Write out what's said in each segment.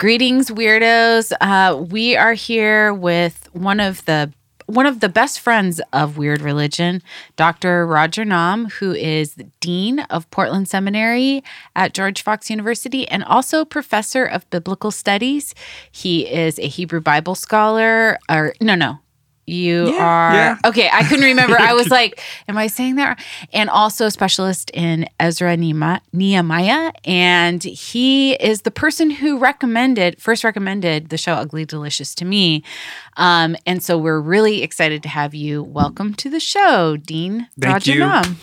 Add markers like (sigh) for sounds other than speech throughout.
Greetings, weirdos. Uh, we are here with one of the one of the best friends of Weird Religion, Dr. Roger Nam, who is Dean of Portland Seminary at George Fox University and also professor of biblical studies. He is a Hebrew Bible scholar, or no, no. You are yeah. okay. I couldn't remember. I was (laughs) like, "Am I saying that?" And also a specialist in Ezra Nema- Nehemiah, and he is the person who recommended first recommended the show Ugly Delicious to me. Um, and so we're really excited to have you. Welcome to the show, Dean Thank Roger you. Nam.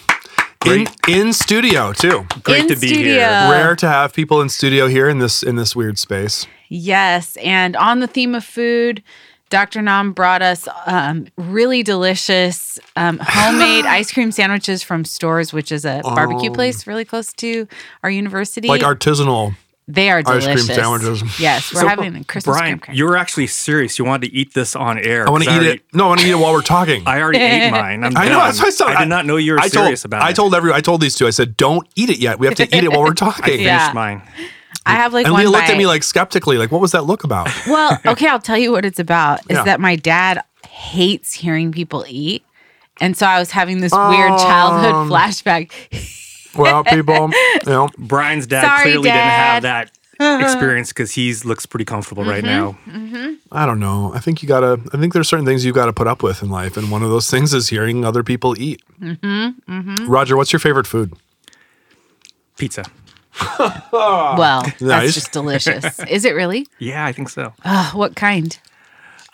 in in studio too. Great In to be studio. here. Rare to have people in studio here in this in this weird space. Yes, and on the theme of food, Dr. Nam brought us um, really delicious um, homemade (laughs) ice cream sandwiches from Storrs, which is a barbecue place really close to our university. Oh. Like artisanal. they are ice cream sandwiches. Yes, we're So, having a Christmas Brian, graham cracker. you were actually serious. You wanted to eat this on air. I want to eat already- it. No, I want to eat it while we're talking. (laughs) I already ate (laughs) mine. I'm I know. That's why I, said, I did not know you were I serious told, about I it. told every. I told these two. I said, "Don't eat it yet. We have to eat it while we're I talking." finished Yeah. mine. I have like one. And one Leah looked at me like skeptically, like, "What was that look about?" (laughs) Well, okay, I'll tell you what it's about. Is Yeah. that my dad hates hearing people eat. And so I was having this weird childhood Um, flashback. well, (laughs) people, you know, Brian's dad Sorry, clearly didn't have that (laughs) experience because he looks pretty comfortable right Mm-hmm. now. I don't know. I think you gotta. I think there's certain things you gotta put up with in life, and one of those things is hearing other people eat. Mm-hmm, Roger, what's your favorite food? Pizza. (laughs) well, (laughs) that's just delicious. (laughs) Is it really? Yeah, I think so. Oh, what kind?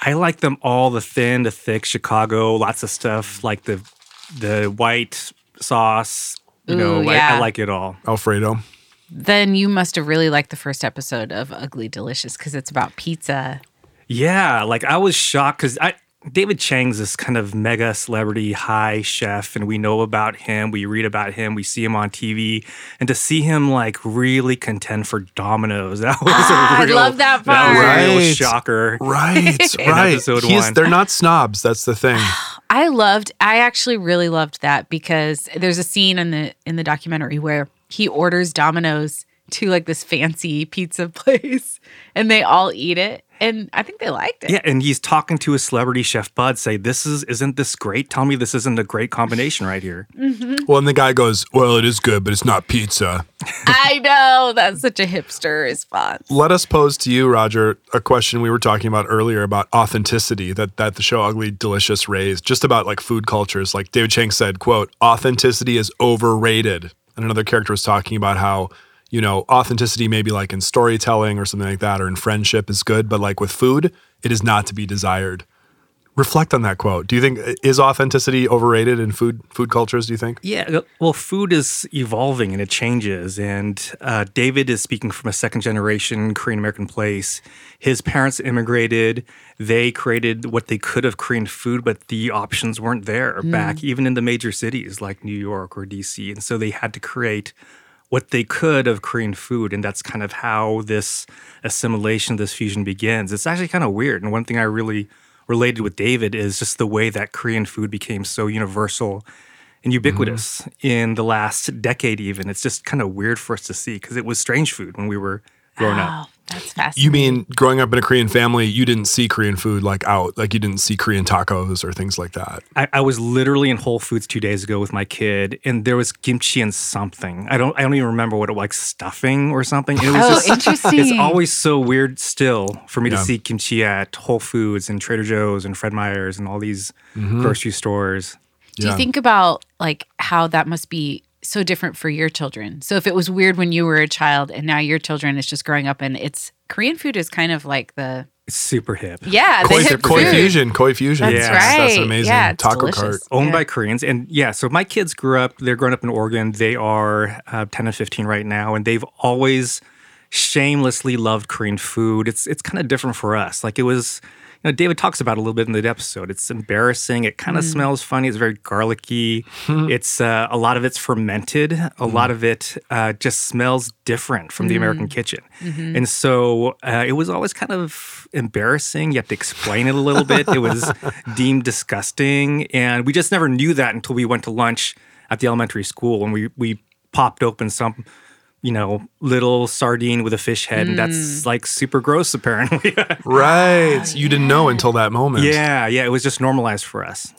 I like them all the thin, the thick, Chicago, lots of stuff like the the white sauce. You know, Ooh, I- I, like it all. Alfredo. Then you must have really liked the first episode of Ugly Delicious because it's about pizza. Yeah, like I was shocked because I David Chang's this kind of mega celebrity high chef, and we know about him. We read about him. We see him on TV, and to see him like really contend for Domino's, (laughs) that was Ah, I a real, love that That was a real shocker. Right, (laughs) right. episode He's- one. They're not snobs. That's the thing. (sighs) I loved I actually really loved that because there's a scene in the in the documentary where he orders Domino's to like this fancy pizza (laughs) place and they all eat it and I think they liked it. Yeah, and he's talking to his celebrity chef bud, say, "This is isn't this great? Tell me this isn't a great combination right here." (laughs) Mm-hmm. Well, and the guy goes, "Well, it is good, but it's not pizza." (laughs) I know that's such a hipster response. Let us pose to you, Roger, a question we were talking about earlier about authenticity that that the show Ugly Delicious raised, just about like food cultures. Like David Chang said, "quote Authenticity is overrated." And another character was talking about how you know authenticity maybe like in storytelling or something like that, or in friendship is good, but like with food, it is not to be desired. Reflect on that quote. Do you think is authenticity overrated in food food cultures? Do you think? Yeah, well, food is evolving and it changes. And uh, David is speaking from a second generation Korean American place. His parents immigrated. They created what they could of Korean food, but the options weren't there back, even in the major cities like New York or DC. And so they had to create what they could of Korean food. And that's kind of how this assimilation, this fusion begins. It's actually kind of weird. And one thing I really related with David is just the way that Korean food became so universal and ubiquitous mm-hmm. in the last decade, even. It's just kind of weird for us to see because it was strange food when we were growing up. That's fascinating. You mean growing up in a Korean family, you didn't see Korean food like out, like you didn't see Korean tacos or things like that. I, I was literally in Whole Foods two days ago with my kid, and there was kimchi and something. I don't I don't even remember what it like stuffing or something. It was Oh, just interesting. it's always so weird still for me Yeah. to see kimchi at Whole Foods and Trader Joe's and Fred Meyer's and all these mm-hmm. grocery stores. Do you think about like how that must be so different for your children? So if it was weird when you were a child and now your children is just growing up and it's Korean food is kind of like the It's super hip. yeah, the Koi, hip koi fusion, koi fusion. That's Yes, right. That's amazing yeah, it's taco delicious. cart. owned Yeah. by Koreans. And yeah, so my kids grew up, they're growing up in Oregon. They are uh, 10 and 15 right now, and they've always shamelessly loved Korean food. It's it's kind of different for us. Like it was, you know, David talks about a little bit in the episode. It's embarrassing. It kind of smells funny. It's very garlicky. (laughs) it's uh, a lot of it's fermented. A lot of it uh, just smells different from the American kitchen. And so uh, it was always kind of embarrassing. You have to explain it a little bit. It was (laughs) deemed disgusting, and we just never knew that until we went to lunch at the elementary school when we we popped open some you know, little sardine with a fish head, and Mm. that's like super gross apparently. (laughs) Right. You didn't know until that moment. yeah, yeah, it was just normalized for us.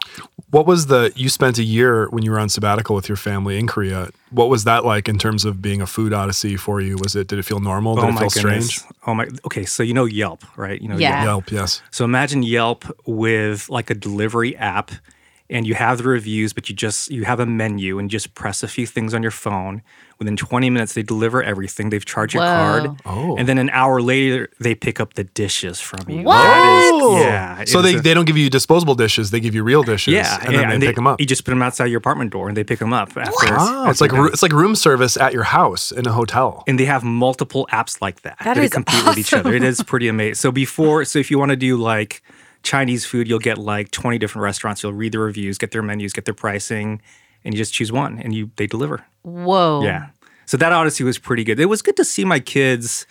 What was the you spent a year when you were on sabbatical with your family in Korea? What was that like in terms of being a food odyssey for you? Was it did it feel normal? Did oh it my feel goodness. strange? Oh my. Okay, so you know Yelp, right? You know Yeah. Yelp. Yelp, yes. So imagine Yelp with like a delivery app and you have the reviews, but you just you have a menu and you just press a few things on your phone. Within 20 minutes, they deliver everything. They've charged your card. Oh. And then an hour later, they pick up the dishes from you. What? That is- yeah. So they, a- they don't give you disposable dishes, they give you real dishes. yeah, And yeah, then they pick them up. You just put them outside your apartment door and they pick them up after. Wow. It's like you're roo- done. it's like room service at your house in a hotel. and they have multiple apps like that That is compete with each other. It is pretty amazing. So before, so if you want to do like Chinese food, you'll get like 20 different restaurants. You'll read the reviews, get their menus, get their pricing, and you just choose one and you they deliver. Whoa. Yeah. So that Odyssey was pretty good. It was good to see my kids,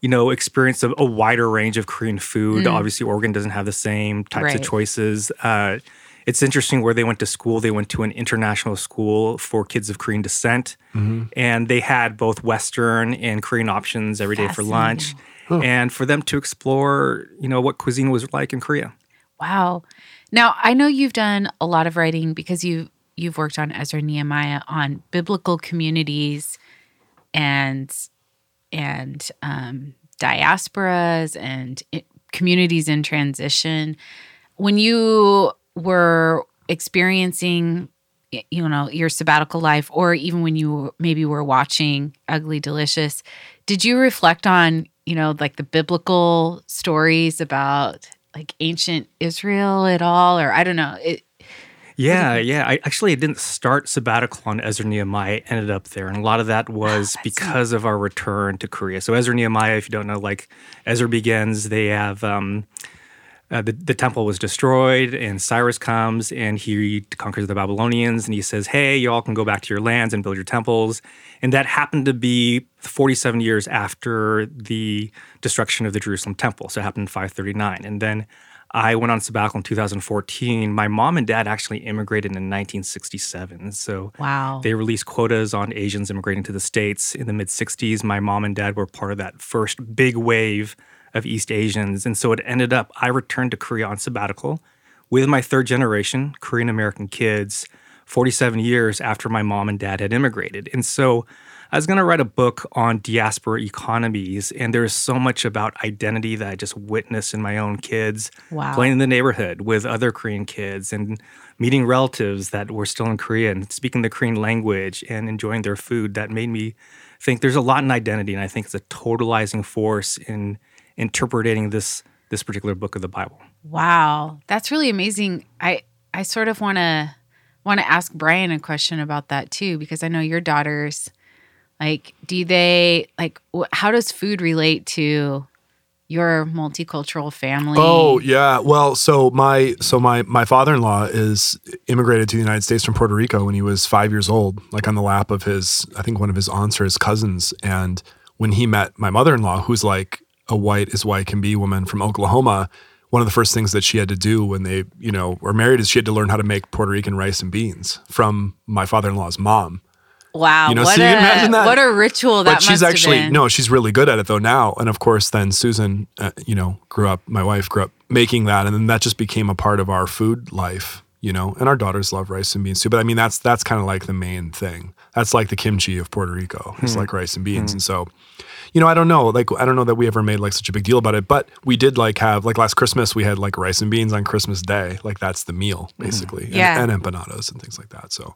you know, experience a, a wider range of Korean food. Obviously, Oregon doesn't have the same types Right. of choices. Uh, it's interesting where they went to school. They went to an international school for kids of Korean descent, and they had both Western and Korean options every day for lunch, and for them to explore, you know, what cuisine was like in Korea. Wow. Now I know you've done a lot of writing because you you've worked on Ezra Nehemiah on biblical communities and and um, diasporas and communities in transition. When you were experiencing, you know, your sabbatical life, or even when you maybe were watching Ugly Delicious, did you reflect on, you know, like the biblical stories about like ancient Israel at all, or I don't know. It, Yeah, yeah. I actually I didn't start sabbatical on Ezra Nehemiah. I ended up there, and a lot of that was because of our return to Korea. So Ezra Nehemiah, if you don't know, like Ezra begins, they have um, uh, the the temple was destroyed, and Cyrus comes and he conquers the Babylonians, and he says, "Hey, y'all can go back to your lands and build your temples." And that happened to be 47 years after the destruction of the Jerusalem temple. So it happened in 539, and then. I went on sabbatical in 2014. My mom and dad actually immigrated in 1967. So wow. they released quotas on Asians immigrating to the States in the mid 60s. My mom and dad were part of that first big wave of East Asians. And so it ended up, I returned to Korea on sabbatical with my third generation Korean American kids 47 years after my mom and dad had immigrated. And so I was going to write a book on diaspora economies. And there's so much about identity that I just witnessed in my own kids Wow. playing in the neighborhood with other Korean kids and meeting relatives that were still in Korea and speaking the Korean language and enjoying their food that made me think there's a lot in identity and I think it's a totalizing force in interpreting this this particular book of the Bible. Wow, that's really amazing. I I sort of want to want to ask Brian a question about that too because I know your daughters like do they like wh- how does food relate to your multicultural family? Oh yeah. Well, so my so my my father-in-law is immigrated to the United States from Puerto Rico when he was five years old, like on the lap of his I think one of his aunts or his cousins. And when he met my mother-in-law, who's like a white as white can be woman from Oklahoma, one of the first things that she had to do when they you know were married is she had to learn how to make Puerto Rican rice and beans from my father-in-law's mom. Wow, you know, what so a can imagine that. what a ritual that but she's must have actually been. no she's really good at it though now. And of course then susan uh, you know grew up my wife grew up making that and then that just became a part of our food life you know and our daughters love rice and beans too. But i mean that's that's kind of like the main thing. That's like the kimchi of puerto rico it's hmm. like rice and beans. Hmm. And so you know i don't know like i don't know that we ever made like such a big deal about it but we did like have like last christmas we had like rice and beans on christmas day. Like that's the meal mm. basically and- Yeah. and, empanadas and things like that. So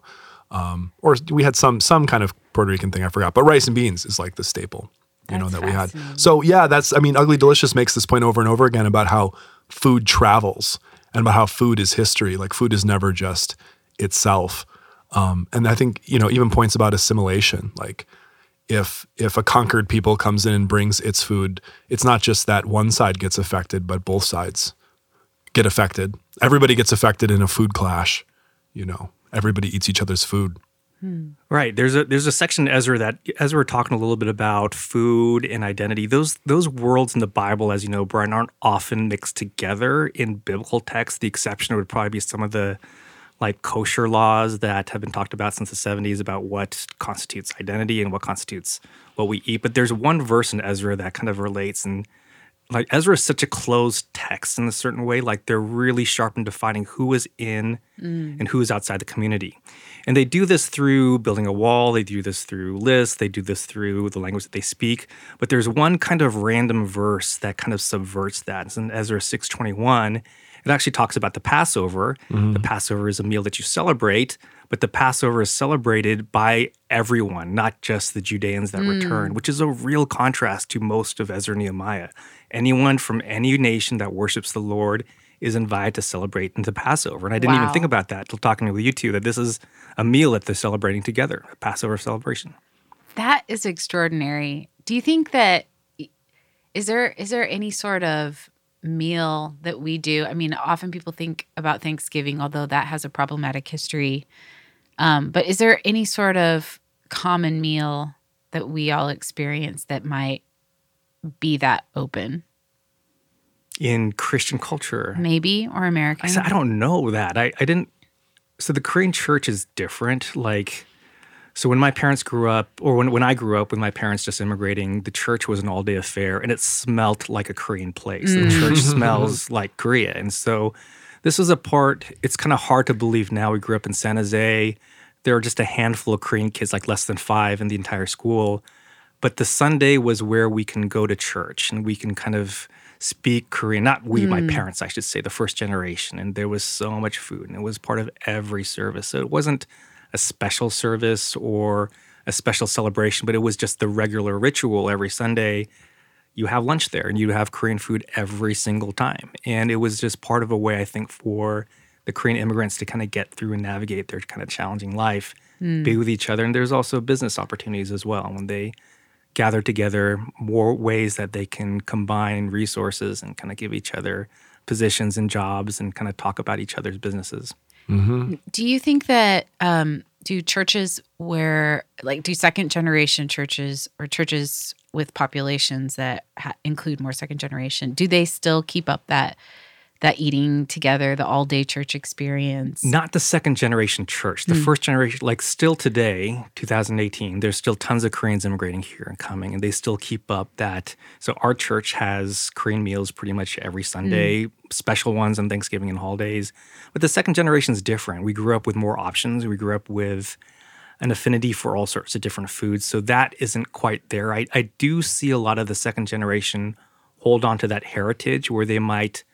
um, or we had some some kind of Puerto Rican thing I forgot, but rice and beans is like the staple, you know, that we had. So yeah, that's I mean, Ugly Delicious makes this point over and over again about how food travels and about how food is history. Like food is never just itself, um, and I think you know even points about assimilation, like. If if a conquered people comes in and brings its food, it's not just that one side gets affected, but both sides get affected. Everybody gets affected in a food clash. You know, everybody eats each other's food. Hmm. Right. There's a there's a section in Ezra that as we're talking a little bit about food and identity, those those worlds in the Bible, as you know, Brian, aren't often mixed together in biblical text. The exception would probably be some of the like kosher laws that have been talked about since the 70s about what constitutes identity and what constitutes what we eat. But there's one verse in Ezra that kind of relates and like Ezra is such a closed text in a certain way. Like they're really sharp in defining who is in mm. and who is outside the community. And they do this through building a wall, they do this through lists, they do this through the language that they speak. But there's one kind of random verse that kind of subverts that. It's in Ezra 621. It actually talks about the Passover. Mm-hmm. The Passover is a meal that you celebrate, but the Passover is celebrated by everyone, not just the Judeans that return, mm. which is a real contrast to most of Ezra and Nehemiah. Anyone from any nation that worships the Lord is invited to celebrate the Passover. And I didn't even think about that till talking with you two, that this is a meal that they're celebrating together, a Passover celebration. That is extraordinary. Do you think that is there is there any sort of meal that we do? I mean, often people think about Thanksgiving, although that has a problematic history. Um, but is there any sort of common meal that we all experience that might be that open, In Christian culture, maybe, or I American? said, I don't know that. I, I didn't. So the Korean church is different. Like, so when my parents grew up, or when, when I grew up with my parents just immigrating, the church was an all day affair and it smelt like a Korean place. The church mm. (laughs) smells like Korea. And so this was a part, it's kind of hard to believe now. We grew up in San Jose. There were just a handful of Korean kids, like less than five in the entire school. But the Sunday was where we can go to church and we can kind of speak Korean. Not we, my mm. parents, I should say, the first generation. And there was so much food and it was part of every service. So it wasn't a special service or a special celebration, but it was just the regular ritual every Sunday. You have lunch there and you have Korean food every single time. And it was just part of a way, I think, for the Korean immigrants to kind of get through and navigate their kind of challenging life, hmm. be with each other. And there's also business opportunities as well when they gather together, more ways that they can combine resources and kind of give each other positions and jobs and kind of talk about each other's businesses. Do you think that um, do churches where like do second generation churches or churches with populations that ha- include more second generation do they still keep up that that eating together the all day church experience? Not the second generation church. The mm. first generation, like still today, 2018, there's still tons of Koreans immigrating here and coming, and they still keep up that. So our church has Korean meals pretty much every Sunday, mm. special ones on Thanksgiving and holidays. But the second generation is different. We grew up with more options. We grew up with an affinity for all sorts of different foods. So that isn't quite there. I, I do see a lot of the second generation hold on to that heritage where they might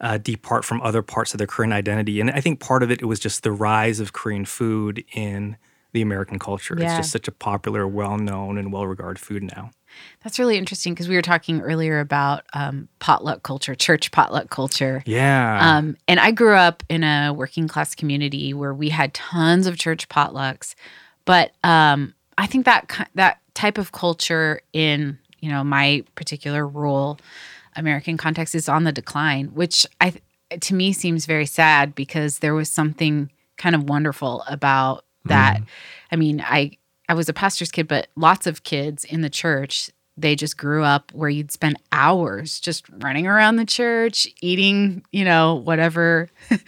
uh, depart from other parts of their Korean identity. And I think part of it, it was just the rise of Korean food in the American culture. It's just such a popular, well known, and well regarded food now. That's really interesting because we were talking earlier about um, potluck culture, church potluck culture. Yeah. Um, and I grew up in a working class community where we had tons of church potlucks, but um, I think that that type of culture in you know my particular rural American context is on the decline, which I to me seems very sad because there was something kind of wonderful about that. Mm-hmm. I mean, I I was a pastor's kid, but lots of kids in the church they just grew up where you'd spend hours just running around the church, eating, you know, whatever. (laughs)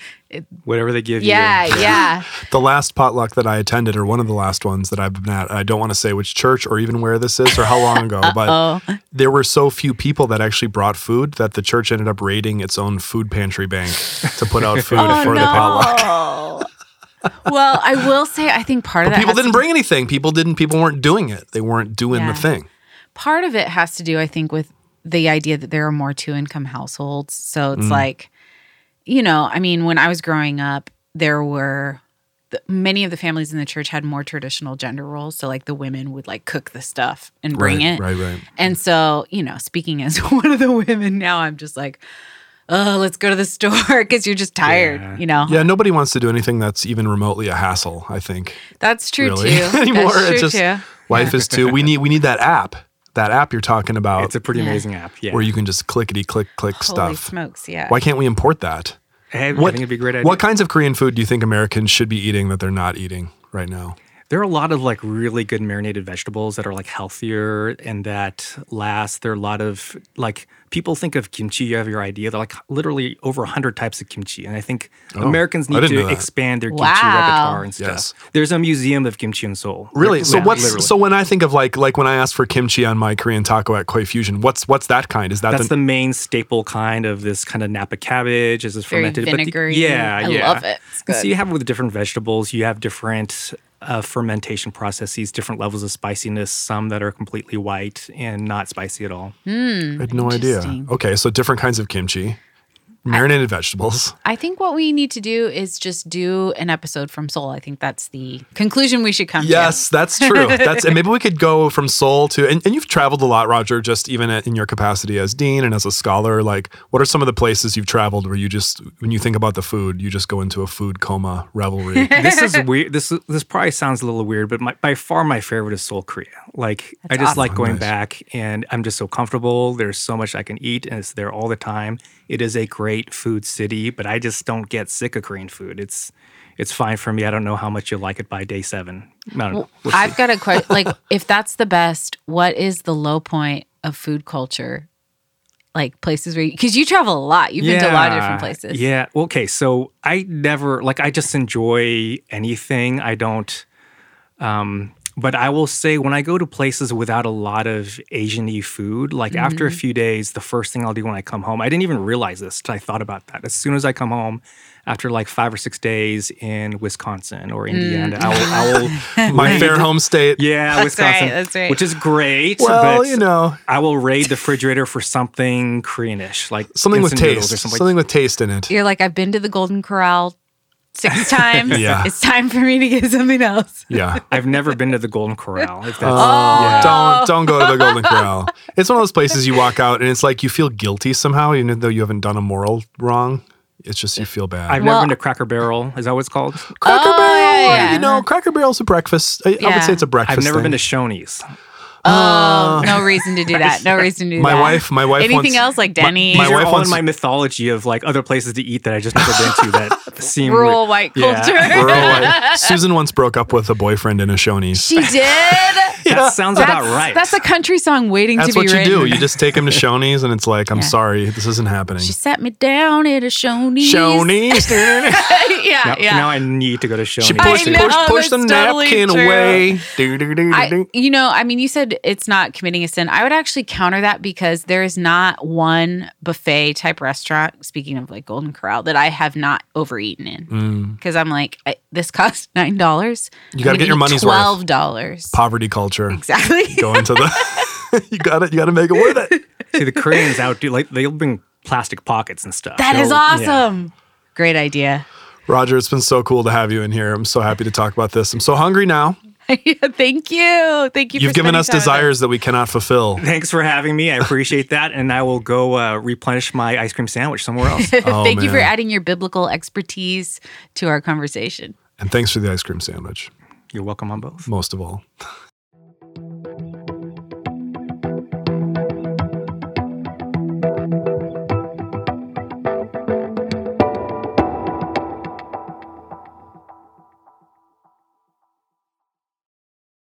Whatever they give Yeah, you. yeah. Yeah. (laughs) the last potluck that I attended, or one of the last ones that I've been at, I don't want to say which church or even where this is or how long ago, (laughs) but there were so few people that actually brought food that the church ended up raiding its own food pantry bank to put out food oh for the potluck. no. well, I will say, I think part of that people has didn't bring anything. People didn't. People weren't doing it. They weren't doing Yeah. the thing. Part of it has to do i think with the idea that there are more two income households so Mm. it's like you know i mean when i was growing up there were the, many of the families in the church had more traditional gender roles so like the women would like cook the stuff and bring right, it Right. Right. and so you know speaking as (laughs) one of the women now i'm just like oh let's go to the (laughs) store because you're just tired Yeah. you know Yeah. Nobody wants to do anything that's even remotely a hassle. I think that's true really too (laughs) anymore. that's true it's just too life is too. We need we need that app. That app you're talking about, It's a pretty Yeah. amazing app. Yeah. where you can just clickety click click holy stuff. smokes yeah Why can't we import that? Hey, I What- think it'd be a great idea. What kinds of Korean food do you think Americans should be eating that they're not eating right now? There are a lot of like really good marinated vegetables that are like healthier and that last. There are a lot of like people think of kimchi, you have your idea. They're like literally over 100 types of kimchi. And I think oh, Americans Oh, I need to expand their kimchi Wow. repertoire and stuff. Yes. There's a museum of kimchi in Seoul. Really? So Yeah, what's literally. so when I think of like like when I ask for kimchi on my Korean taco at Koi Fusion, what's what's that kind? Is that That's the, the main staple kind of this kind of Napa cabbage. Is this Very fermented? but the- yeah, I yeah. love it. It's And So you have it with different vegetables. You have different uh, fermentation processes, different levels of spiciness. Some that are completely white and not spicy at all. I had no idea. Okay, so different kinds of kimchi, marinated vegetables. I think what we need to do is just do an episode from Seoul. I think that's the conclusion we should come to. Yes, that's true. That's and maybe we could go from Seoul to and, and you've traveled a lot, Roger. Just even at, in your capacity as dean and as a scholar, like what are some of the places you've traveled where you just when you think about the food, you just go into a food coma revelry? (laughs) this is weird. This this probably sounds a little weird, but my, by far my favorite is Seoul, Korea. Like I just awesome. like going Nice. back, and I'm just so comfortable. There's so much I can eat, and it's there all the time. It is a great food city, but I just don't get sick of Korean food. It's it's fine for me. I don't know how much you'll like it by day seven. I don't know. We'll see. I've got a question. (laughs) Like, if that's the best, what is the low point of food culture? Like places where, because you, travel a lot, you've been to a lot of different places. Yeah. Okay. So I never like I just enjoy anything. I don't. Um, but I will say when I go to places without a lot of Asian-y food, like after Mm-hmm. a few days, the first thing I'll do when I come home, I didn't even realize this till I thought about that. As soon as I come home, after like five or six days in Wisconsin or Indiana, Mm. I will, I will (laughs) My fair home state. yeah, That's Wisconsin, right, that's right. which is great. Well, but you know, I will raid the refrigerator for something Koreanish, like something with taste. or something. Something with taste in it. You're like, I've been to the Golden Corral six (laughs) times. Yeah. It's time for me to get something else. Yeah. (laughs) I've never been to the Golden Corral. If that's, Oh, yeah. don't oh. don't go to the Golden Corral. (laughs) It's one of those places you walk out and it's like you feel guilty somehow, even though you haven't done a moral wrong. It's just you feel bad. I've Well- never been to Cracker Barrel. Is that what it's called? Cracker Oh, Barrel, yeah, yeah. you know, Cracker Barrel's a breakfast. I, I Yeah. would say it's a breakfast. I've never thing. been to Shoney's. Oh, no reason to do that. No (laughs) reason to do that. My that. wife- my wife Anything once- else like Denny's? my These are wife all wants- in my mythology of like other places to eat that I just never been to that (laughs) seem rural weird. white Yeah. culture. Rural life. (laughs) Susan once broke up with a boyfriend in a Shoney's. She did. That sounds That's, about right. that's a country song waiting That's to be what you do. You just take him to Shoney's and it's like, I'm Yeah. sorry, this isn't happening. She sat me down at a Shoney's. Shoney's. yeah, now, yeah. now I need to go to Shoney's. She pushed, I know, pushed, pushed the totally napkin true. away. Do, do, do, I, you know, I mean, you said it's not committing a sin. I would actually counter that because there is not one buffet type restaurant, speaking of like Golden Corral, that I have not overeaten in. Mm. Because I'm like, I, this costs (laughs) $9. You gotta get your money's worth. $12. Poverty culture. Exactly. (laughs) Go into the. (laughs) you got it. You got to make it worth it. See, the Koreans out do like they'll bring plastic pockets and stuff. That is They'll- yeah. awesome. Great idea. Roger, it's been so cool to have you in here. I'm so happy to talk about this. I'm so hungry now. (laughs) Thank you. Thank you. You've for given us time with desires that we cannot fulfill. Thanks for having me. I appreciate that, and I will go uh, replenish my ice cream sandwich somewhere else. (laughs) Oh, Thank you for adding your biblical expertise to our conversation. And thanks for the ice cream sandwich, You're welcome on both. most of all. (laughs)